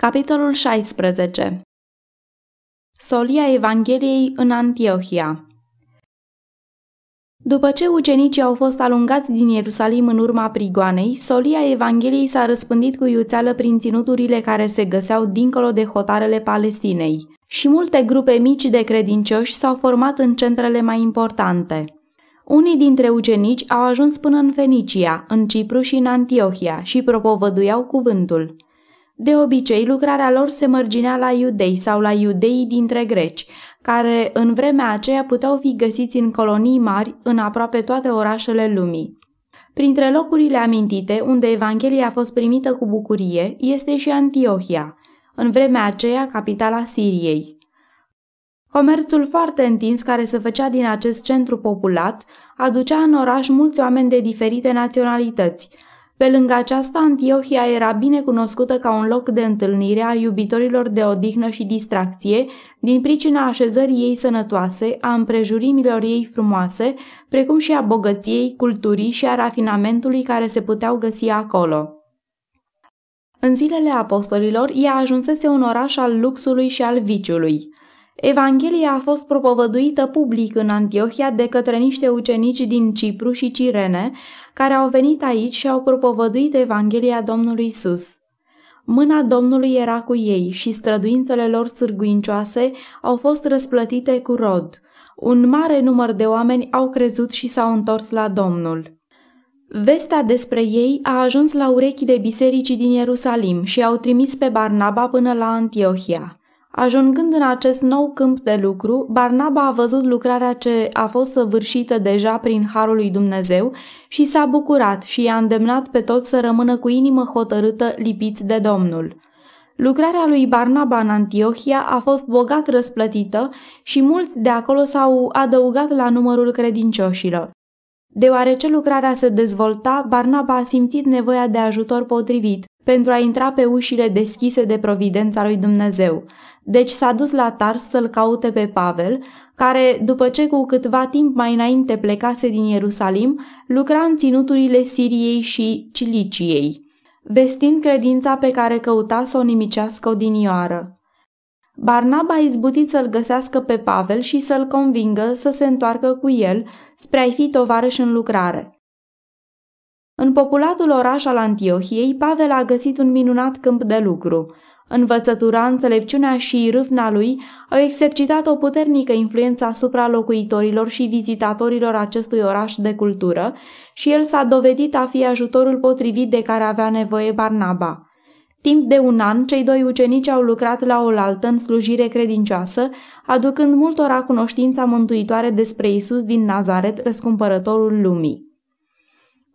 Capitolul 16 Solia Evangheliei în Antiohia. După ce ucenicii au fost alungați din Ierusalim în urma prigoanei, solia Evangheliei s-a răspândit cu iuțeală prin ținuturile care se găseau dincolo de hotarele Palestinei și multe grupe mici de credincioși s-au format în centrele mai importante. Unii dintre ucenici au ajuns până în Fenicia, în Cipru și în Antiohia și propovăduiau cuvântul – de obicei, lucrarea lor se mărginea la iudei sau la iudeii dintre greci, care în vremea aceea puteau fi găsiți în colonii mari în aproape toate orașele lumii. Printre locurile amintite, unde Evanghelia a fost primită cu bucurie, este și Antiohia, în vremea aceea capitala Siriei. Comerțul foarte întins care se făcea din acest centru populat aducea în oraș mulți oameni de diferite naționalități, pe lângă aceasta, Antiohia era bine cunoscută ca un loc de întâlnire a iubitorilor de odihnă și distracție, din pricina așezării ei sănătoase, a împrejurimilor ei frumoase, precum și a bogăției, culturii și a rafinamentului care se puteau găsi acolo. În zilele apostolilor, ea ajunsese un oraș al luxului și al viciului. Evanghelia a fost propovăduită public în Antiohia de către niște ucenici din Cipru și Cirene, care au venit aici și au propovăduit Evanghelia Domnului Isus. Mâna Domnului era cu ei și străduințele lor sârguincioase au fost răsplătite cu rod. Un mare număr de oameni au crezut și s-au întors la Domnul. Vestea despre ei a ajuns la urechile bisericii din Ierusalim și au trimis pe Barnaba până la Antiohia. Ajungând în acest nou câmp de lucru, Barnaba a văzut lucrarea ce a fost săvârșită deja prin harul lui Dumnezeu și s-a bucurat și i-a îndemnat pe toți să rămână cu inimă hotărâtă lipiți de Domnul. Lucrarea lui Barnaba în Antiohia a fost bogat răsplătită și mulți de acolo s-au adăugat la numărul credincioșilor. Deoarece lucrarea se dezvolta, Barnaba a simțit nevoia de ajutor potrivit pentru a intra pe ușile deschise de providența lui Dumnezeu. Deci s-a dus la Tars să-l caute pe Pavel, care, după ce cu câtva timp mai înainte plecase din Ierusalim, lucra în ținuturile Siriei și Ciliciei, vestind credința pe care căuta să o nimicească odinioară. Barnaba a izbutit să-l găsească pe Pavel și să-l convingă să se întoarcă cu el spre a-i fi tovarăș în lucrare. În populatul oraș al Antiohiei, Pavel a găsit un minunat câmp de lucru. Învățătura, înțelepciunea și râvna lui au exercitat o puternică influență asupra locuitorilor și vizitatorilor acestui oraș de cultură și el s-a dovedit a fi ajutorul potrivit de care avea nevoie Barnaba. Timp de un an, cei doi ucenici au lucrat la oaltă în slujire credincioasă, aducând multora cunoștința mântuitoare despre Isus din Nazaret, răscumpărătorul lumii.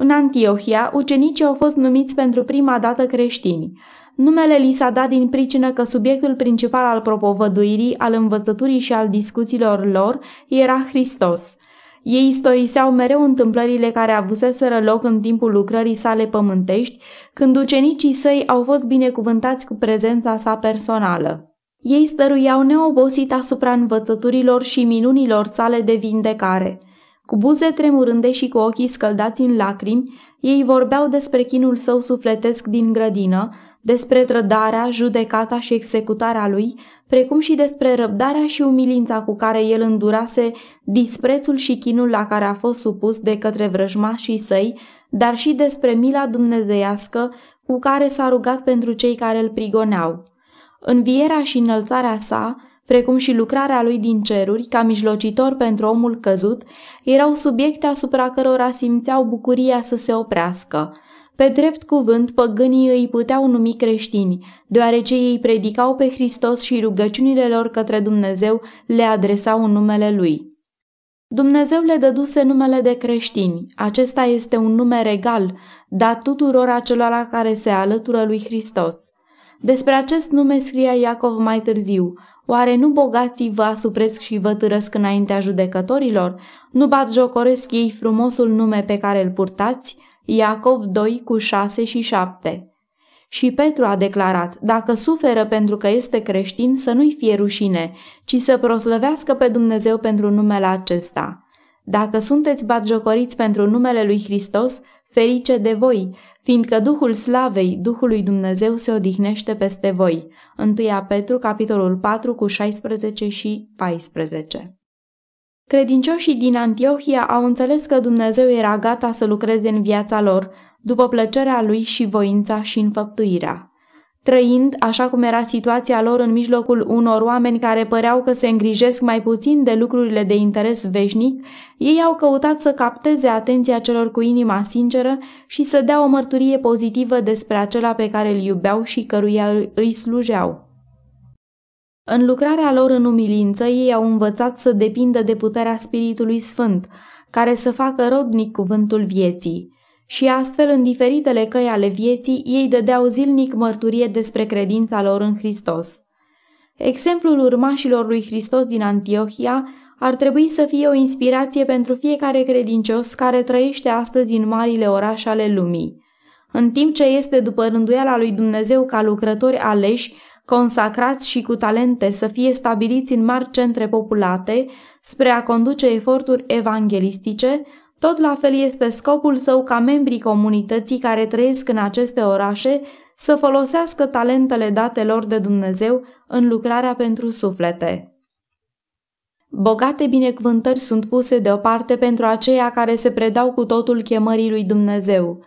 În Antiohia, ucenicii au fost numiți pentru prima dată creștini. Numele li s-a dat din pricină că subiectul principal al propovăduirii, al învățăturii și al discuțiilor lor era Hristos. Ei istoriseau mereu întâmplările care avuseseră loc în timpul lucrării sale pământești, când ucenicii săi au fost binecuvântați cu prezența sa personală. Ei stăruiau neobosit asupra învățăturilor și minunilor sale de vindecare – cu buze tremurânde și cu ochii scăldați în lacrimi, ei vorbeau despre chinul său sufletesc din grădină, despre trădarea, judecata și executarea lui, precum și despre răbdarea și umilința cu care el îndurase disprețul și chinul la care a fost supus de către vrăjmașii săi, dar și despre mila dumnezeiască cu care s-a rugat pentru cei care îl prigoneau. Învierea și înălțarea sa, precum și lucrarea lui din ceruri, ca mijlocitor pentru omul căzut, erau subiecte asupra cărora simțeau bucuria să se oprească. Pe drept cuvânt, păgânii îi puteau numi creștini, deoarece ei predicau pe Hristos și rugăciunile lor către Dumnezeu le adresau în numele Lui. Dumnezeu le dăduse numele de creștini. Acesta este un nume regal, dat tuturor acelora care se alătură lui Hristos. Despre acest nume scria Iacov mai târziu, Oare nu bogații vă asupresc și vă târăsc înaintea judecătorilor? Nu bat jocoresc ei frumosul nume pe care îl purtați? Iacov 2 cu 6 și 7 Și Petru a declarat, dacă suferă pentru că este creștin, să nu-i fie rușine, ci să proslăvească pe Dumnezeu pentru numele acesta. Dacă sunteți batjocoriți pentru numele lui Hristos, ferice de voi, fiindcă Duhul Slavei, Duhului Dumnezeu se odihnește peste voi. 1 Petru, capitolul 4, cu 16 și 14. Credincioșii din Antiohia au înțeles că Dumnezeu era gata să lucreze în viața lor, după plăcerea lui și voința și înfăptuirea. Trăind, așa cum era situația lor în mijlocul unor oameni care păreau că se îngrijesc mai puțin de lucrurile de interes veșnic, ei au căutat să capteze atenția celor cu inima sinceră și să dea o mărturie pozitivă despre acela pe care îl iubeau și căruia îi slujeau. În lucrarea lor în umilință, ei au învățat să depindă de puterea Spiritului Sfânt, care să facă rodnic cuvântul vieții. Și astfel, în diferitele căi ale vieții, ei dădeau zilnic mărturie despre credința lor în Hristos. Exemplul urmașilor lui Hristos din Antiohia ar trebui să fie o inspirație pentru fiecare credincios care trăiește astăzi în marile orașe ale lumii. În timp ce este după rânduiala lui Dumnezeu ca lucrători aleși, consacrați și cu talente să fie stabiliți în mari centre populate spre a conduce eforturi evanghelistice, tot la fel este scopul său ca membrii comunității care trăiesc în aceste orașe să folosească talentele date lor de Dumnezeu în lucrarea pentru suflete. Bogate binecuvântări sunt puse deoparte pentru aceia care se predau cu totul chemării lui Dumnezeu.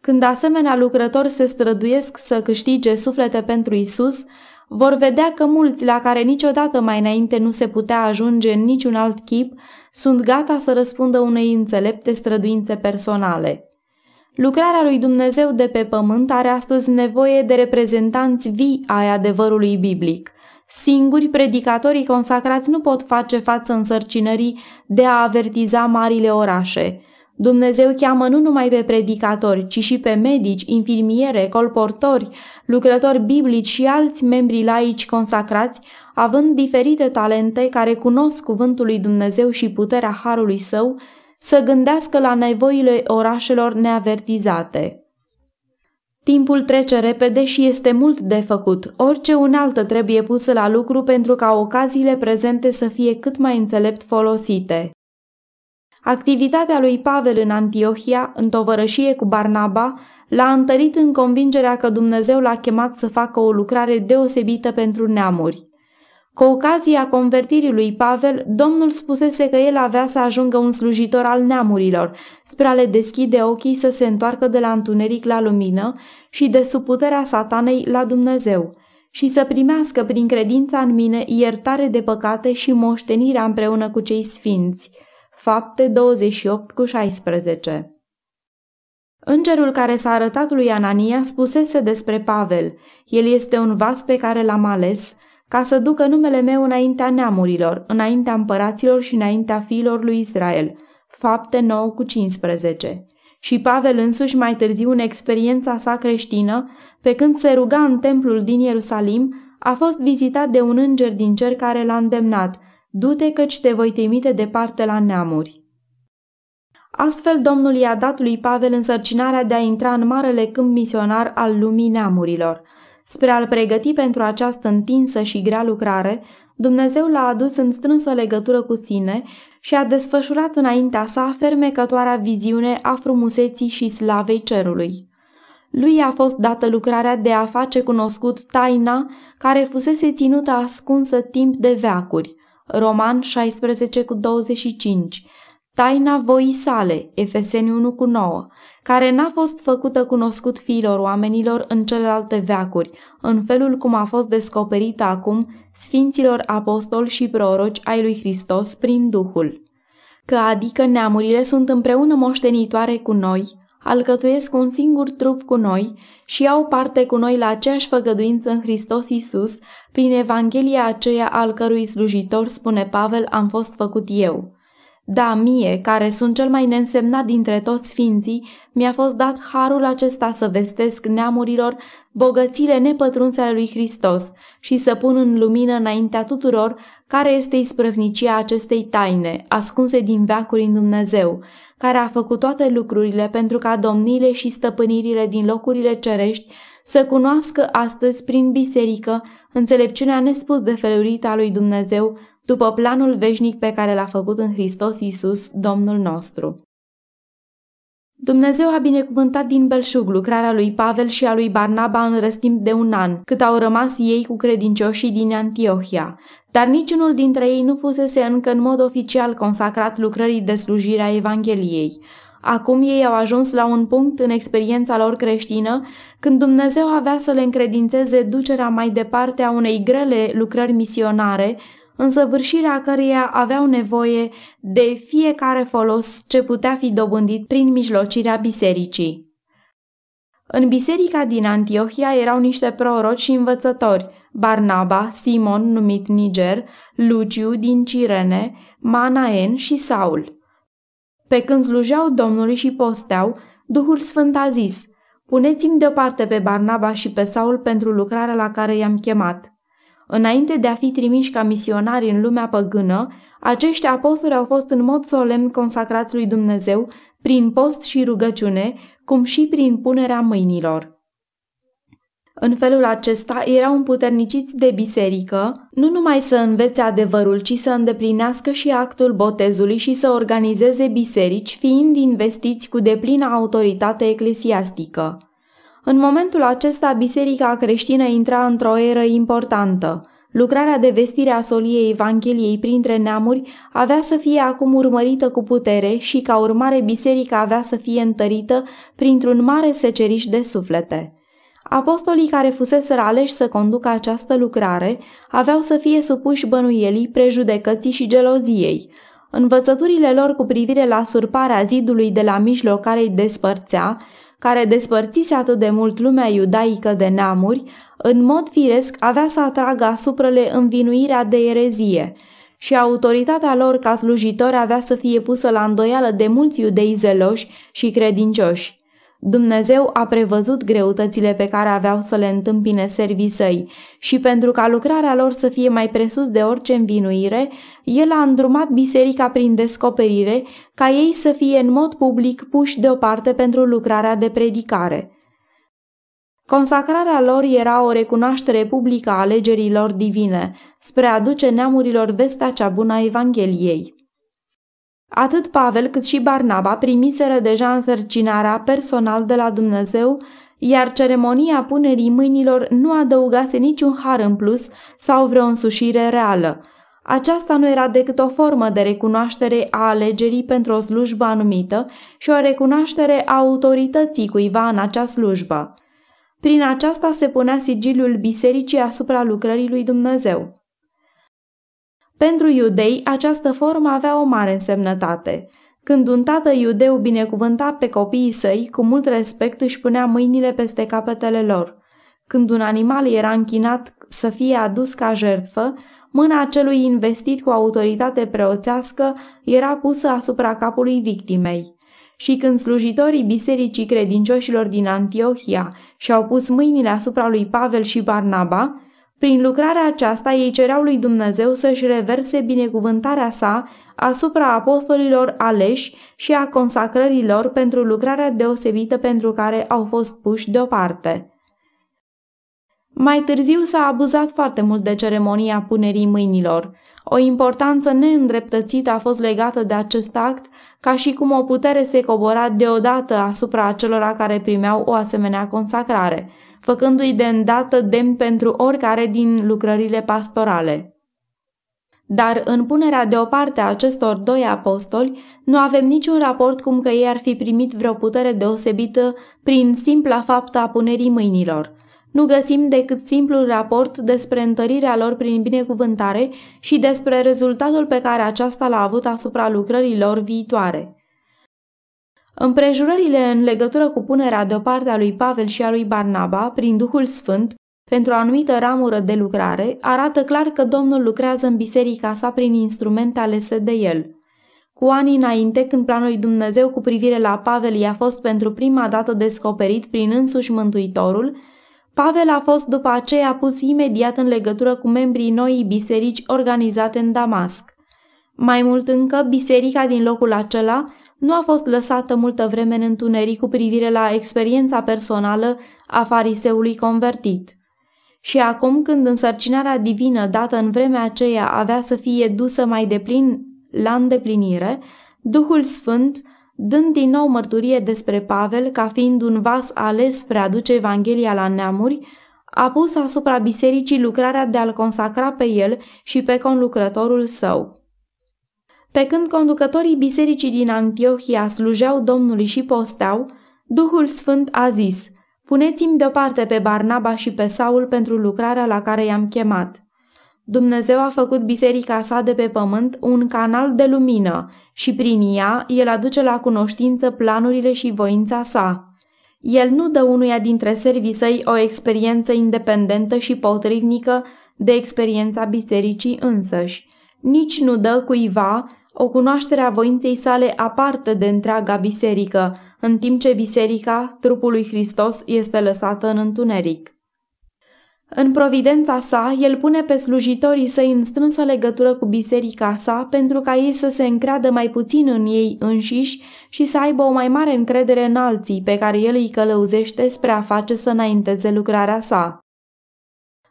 Când asemenea lucrători se străduiesc să câștige suflete pentru Isus, vor vedea că mulți la care niciodată mai înainte nu se putea ajunge în niciun alt chip sunt gata să răspundă unei înțelepte străduințe personale. Lucrarea lui Dumnezeu de pe pământ are astăzi nevoie de reprezentanți vii ai adevărului biblic. Singuri predicatorii consacrați nu pot face față însărcinării de a avertiza marile orașe – Dumnezeu cheamă nu numai pe predicatori, ci și pe medici, infirmiere, colportori, lucrători biblici și alți membri laici consacrați, având diferite talente care cunosc cuvântul lui Dumnezeu și puterea harului său, să gândească la nevoile orașelor neavertizate. Timpul trece repede și este mult de făcut. Orice unealtă trebuie pusă la lucru pentru ca ocaziile prezente să fie cât mai înțelept folosite. Activitatea lui Pavel în Antiohia, în tovărășie cu Barnaba, l-a întărit în convingerea că Dumnezeu l-a chemat să facă o lucrare deosebită pentru neamuri. Cu ocazia convertirii lui Pavel, Domnul spusese că el avea să ajungă un slujitor al neamurilor, spre a le deschide ochii să se întoarcă de la întuneric la lumină și de sub puterea satanei la Dumnezeu și să primească prin credința în mine iertare de păcate și moștenirea împreună cu cei sfinți – Fapte 28 cu 16 Îngerul care s-a arătat lui Anania spusese despre Pavel, el este un vas pe care l-am ales, ca să ducă numele meu înaintea neamurilor, înaintea împăraților și înaintea fiilor lui Israel. Fapte 9 cu 15 și Pavel însuși mai târziu în experiența sa creștină, pe când se ruga în templul din Ierusalim, a fost vizitat de un înger din cer care l-a îndemnat – Du-te căci te voi trimite departe la neamuri. Astfel, Domnul i-a dat lui Pavel însărcinarea de a intra în marele câmp misionar al lumii neamurilor. Spre a-l pregăti pentru această întinsă și grea lucrare, Dumnezeu l-a adus în strânsă legătură cu sine și a desfășurat înaintea sa fermecătoarea viziune a frumuseții și slavei cerului. Lui a fost dată lucrarea de a face cunoscut taina care fusese ținută ascunsă timp de veacuri – Roman 16 cu 25, taina voii sale, Efeseni 1 cu 9, care n-a fost făcută cunoscut fiilor oamenilor în celelalte veacuri, în felul cum a fost descoperită acum sfinților apostoli și proroci ai lui Hristos prin Duhul. Că adică neamurile sunt împreună moștenitoare cu noi, alcătuiesc un singur trup cu noi și au parte cu noi la aceeași făgăduință în Hristos Isus, prin Evanghelia aceea al cărui slujitor, spune Pavel, am fost făcut eu. Da, mie, care sunt cel mai neînsemnat dintre toți sfinții, mi-a fost dat harul acesta să vestesc neamurilor bogățile nepătrunse ale lui Hristos și să pun în lumină înaintea tuturor care este isprăvnicia acestei taine, ascunse din veacuri în Dumnezeu, care a făcut toate lucrurile pentru ca domnile și stăpânirile din locurile cerești să cunoască astăzi prin biserică înțelepciunea nespus de felurită a lui Dumnezeu după planul veșnic pe care l-a făcut în Hristos Iisus, Domnul nostru. Dumnezeu a binecuvântat din belșug lucrarea lui Pavel și a lui Barnaba în răstimp de un an, cât au rămas ei cu credincioșii din Antiohia, dar niciunul dintre ei nu fusese încă în mod oficial consacrat lucrării de slujire a Evangheliei. Acum ei au ajuns la un punct în experiența lor creștină când Dumnezeu avea să le încredințeze ducerea mai departe a unei grele lucrări misionare, în săvârșirea căreia aveau nevoie de fiecare folos ce putea fi dobândit prin mijlocirea bisericii. În biserica din Antiohia erau niște proroci și învățători, Barnaba, Simon, numit Niger, Luciu din Cirene, Manaen și Saul. Pe când slujeau Domnului și posteau, Duhul Sfânt a zis, Puneți-mi deoparte pe Barnaba și pe Saul pentru lucrarea la care i-am chemat. Înainte de a fi trimiși ca misionari în lumea păgână, acești apostoli au fost în mod solemn consacrați lui Dumnezeu prin post și rugăciune, cum și prin punerea mâinilor. În felul acesta erau împuterniciți de biserică, nu numai să învețe adevărul, ci să îndeplinească și actul botezului și să organizeze biserici, fiind investiți cu deplină autoritate eclesiastică. În momentul acesta, biserica creștină intra într-o eră importantă. Lucrarea de vestire a soliei Evangheliei printre neamuri avea să fie acum urmărită cu putere și ca urmare biserica avea să fie întărită printr-un mare seceriș de suflete. Apostolii care fuseseră aleși să conducă această lucrare aveau să fie supuși bănuielii, prejudecății și geloziei. Învățăturile lor cu privire la surparea zidului de la mijloc care îi despărțea care despărțise atât de mult lumea iudaică de neamuri, în mod firesc avea să atragă asupra le învinuirea de erezie și autoritatea lor ca slujitori avea să fie pusă la îndoială de mulți iudei zeloși și credincioși. Dumnezeu a prevăzut greutățile pe care aveau să le întâmpine servii săi și pentru ca lucrarea lor să fie mai presus de orice învinuire, el a îndrumat biserica prin descoperire ca ei să fie în mod public puși deoparte pentru lucrarea de predicare. Consacrarea lor era o recunoaștere publică a alegerilor divine, spre a aduce neamurilor vestea cea bună a Evangheliei. Atât Pavel cât și Barnaba primiseră deja însărcinarea personal de la Dumnezeu, iar ceremonia punerii mâinilor nu adăugase niciun har în plus sau vreo însușire reală. Aceasta nu era decât o formă de recunoaștere a alegerii pentru o slujbă anumită și o recunoaștere a autorității cuiva în acea slujbă. Prin aceasta se punea sigiliul bisericii asupra lucrării lui Dumnezeu. Pentru iudei, această formă avea o mare însemnătate. Când un tată iudeu binecuvânta pe copiii săi, cu mult respect își punea mâinile peste capetele lor. Când un animal era închinat să fie adus ca jertfă, mâna acelui investit cu autoritate preoțească era pusă asupra capului victimei. Și când slujitorii bisericii credincioșilor din Antiohia și-au pus mâinile asupra lui Pavel și Barnaba, prin lucrarea aceasta ei cereau lui Dumnezeu să-și reverse binecuvântarea sa asupra apostolilor aleși și a consacrărilor pentru lucrarea deosebită pentru care au fost puși deoparte. Mai târziu s-a abuzat foarte mult de ceremonia punerii mâinilor. O importanță neîndreptățită a fost legată de acest act, ca și cum o putere se cobora deodată asupra acelora care primeau o asemenea consacrare – făcându-i de îndată demn pentru oricare din lucrările pastorale. Dar în punerea deoparte a acestor doi apostoli, nu avem niciun raport cum că ei ar fi primit vreo putere deosebită prin simpla faptă a punerii mâinilor. Nu găsim decât simplul raport despre întărirea lor prin binecuvântare și despre rezultatul pe care aceasta l-a avut asupra lucrărilor viitoare. Împrejurările în legătură cu punerea deoparte a lui Pavel și a lui Barnaba, prin Duhul Sfânt, pentru o anumită ramură de lucrare, arată clar că Domnul lucrează în biserica sa prin instrumente alese de el. Cu ani înainte, când planul lui Dumnezeu cu privire la Pavel i-a fost pentru prima dată descoperit prin însuși Mântuitorul, Pavel a fost după aceea pus imediat în legătură cu membrii noii biserici organizate în Damasc. Mai mult încă, biserica din locul acela nu a fost lăsată multă vreme în întuneric cu privire la experiența personală a fariseului convertit. Și acum când însărcinarea divină dată în vremea aceea avea să fie dusă mai deplin la îndeplinire, Duhul Sfânt dând din nou mărturie despre Pavel ca fiind un vas ales spre a duce Evanghelia la neamuri, a pus asupra bisericii lucrarea de a-l consacra pe el și pe conlucrătorul său. Pe când conducătorii bisericii din Antiohia slujeau Domnului și posteau, Duhul Sfânt a zis, Puneți-mi deoparte pe Barnaba și pe Saul pentru lucrarea la care i-am chemat. Dumnezeu a făcut biserica sa de pe pământ un canal de lumină și prin ea el aduce la cunoștință planurile și voința sa. El nu dă unuia dintre servii săi o experiență independentă și potrivnică de experiența bisericii însăși. Nici nu dă cuiva o cunoaștere a voinței sale aparte de întreaga biserică, în timp ce biserica, trupul lui Hristos, este lăsată în întuneric. În providența sa, el pune pe slujitorii săi în strânsă legătură cu biserica sa pentru ca ei să se încreadă mai puțin în ei înșiși și să aibă o mai mare încredere în alții pe care el îi călăuzește spre a face să înainteze lucrarea sa.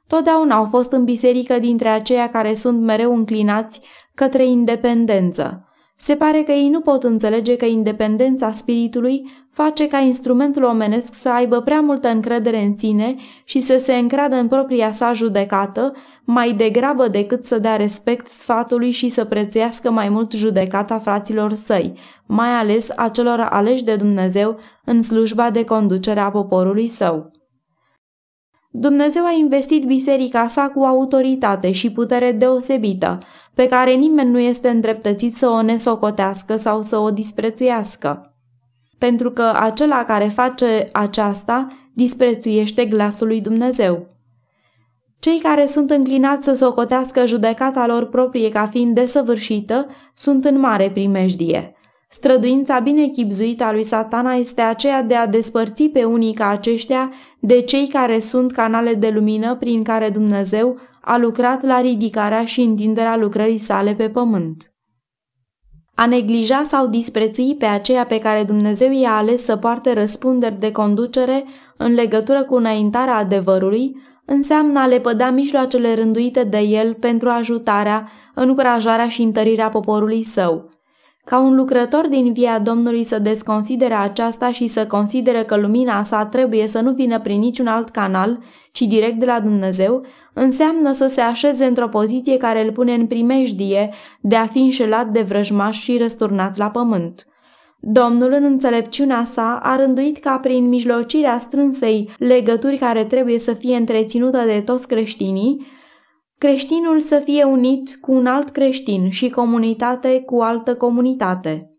Totdeauna au fost în biserică dintre aceia care sunt mereu înclinați către independență. Se pare că ei nu pot înțelege că independența spiritului face ca instrumentul omenesc să aibă prea multă încredere în sine și să se încreadă în propria sa judecată, mai degrabă decât să dea respect sfatului și să prețuiască mai mult judecata fraților săi, mai ales a celor aleși de Dumnezeu în slujba de conducere a poporului său. Dumnezeu a investit biserica sa cu autoritate și putere deosebită, pe care nimeni nu este îndreptățit să o nesocotească sau să o disprețuiască pentru că acela care face aceasta disprețuiește glasul lui Dumnezeu. Cei care sunt înclinați să socotească judecata lor proprie ca fiind desăvârșită sunt în mare primejdie. Străduința binechipzuită a lui satana este aceea de a despărți pe unii ca aceștia de cei care sunt canale de lumină prin care Dumnezeu a lucrat la ridicarea și întinderea lucrării sale pe pământ. A neglija sau disprețui pe aceea pe care Dumnezeu i-a ales să poarte răspunderi de conducere în legătură cu înaintarea adevărului, înseamnă a lepăda mijloacele rânduite de el pentru ajutarea, încurajarea și întărirea poporului său. Ca un lucrător din via Domnului să desconsidere aceasta și să considere că lumina sa trebuie să nu vină prin niciun alt canal, ci direct de la Dumnezeu, înseamnă să se așeze într-o poziție care îl pune în primejdie de a fi înșelat de vrăjmaș și răsturnat la pământ. Domnul, în înțelepciunea sa, a rânduit ca prin mijlocirea strânsei legături care trebuie să fie întreținută de toți creștinii, creștinul să fie unit cu un alt creștin și comunitate cu altă comunitate.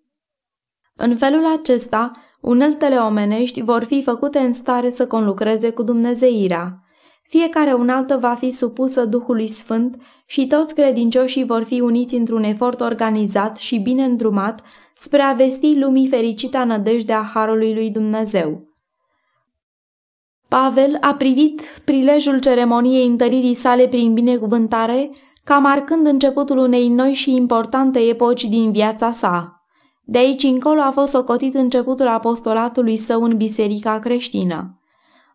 În felul acesta, uneltele omenești vor fi făcute în stare să conlucreze cu Dumnezeirea. Fiecare unaltă va fi supusă Duhului Sfânt și toți credincioșii vor fi uniți într-un efort organizat și bine îndrumat spre a vesti lumii fericita nădejdea Harului lui Dumnezeu. Pavel a privit prilejul ceremoniei întăririi sale prin binecuvântare ca marcând începutul unei noi și importante epoci din viața sa. De aici încolo a fost socotit începutul apostolatului său în biserica creștină.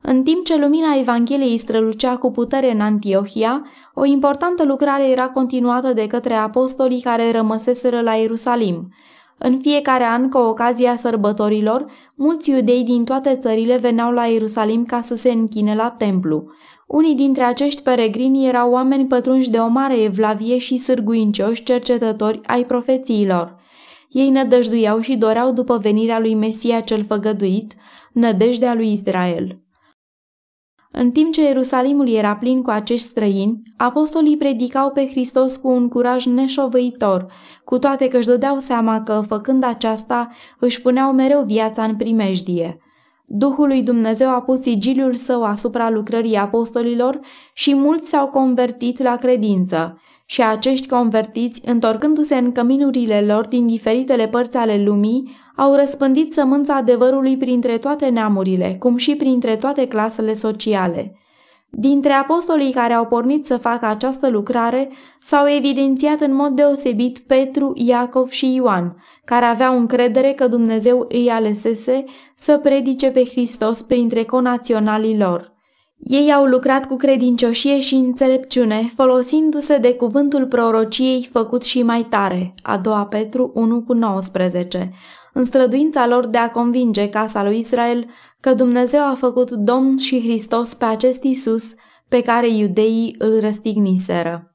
În timp ce lumina Evangheliei strălucea cu putere în Antiohia, o importantă lucrare era continuată de către apostolii care rămăseseră la Ierusalim. În fiecare an, cu ocazia sărbătorilor, mulți iudei din toate țările veneau la Ierusalim ca să se închine la templu. Unii dintre acești peregrini erau oameni pătrunși de o mare evlavie și sârguincioși cercetători ai profețiilor. Ei nădăjduiau și doreau după venirea lui Mesia cel făgăduit, nădejdea lui Israel. În timp ce Ierusalimul era plin cu acești străini, apostolii predicau pe Hristos cu un curaj neșovăitor, cu toate că își dădeau seama că, făcând aceasta, își puneau mereu viața în primejdie. Duhul lui Dumnezeu a pus sigiliul său asupra lucrării apostolilor și mulți s-au convertit la credință. Și acești convertiți, întorcându-se în căminurile lor din diferitele părți ale lumii, au răspândit sămânța adevărului printre toate neamurile, cum și printre toate clasele sociale. Dintre apostolii care au pornit să facă această lucrare, s-au evidențiat în mod deosebit Petru, Iacov și Ioan, care aveau încredere că Dumnezeu îi alesese să predice pe Hristos printre conaționalii lor. Ei au lucrat cu credincioșie și înțelepciune, folosindu-se de cuvântul prorociei făcut și mai tare, a doua Petru 1 cu 19, în străduința lor de a convinge casa lui Israel că Dumnezeu a făcut Domn și Hristos pe acest Isus pe care iudeii îl răstigniseră.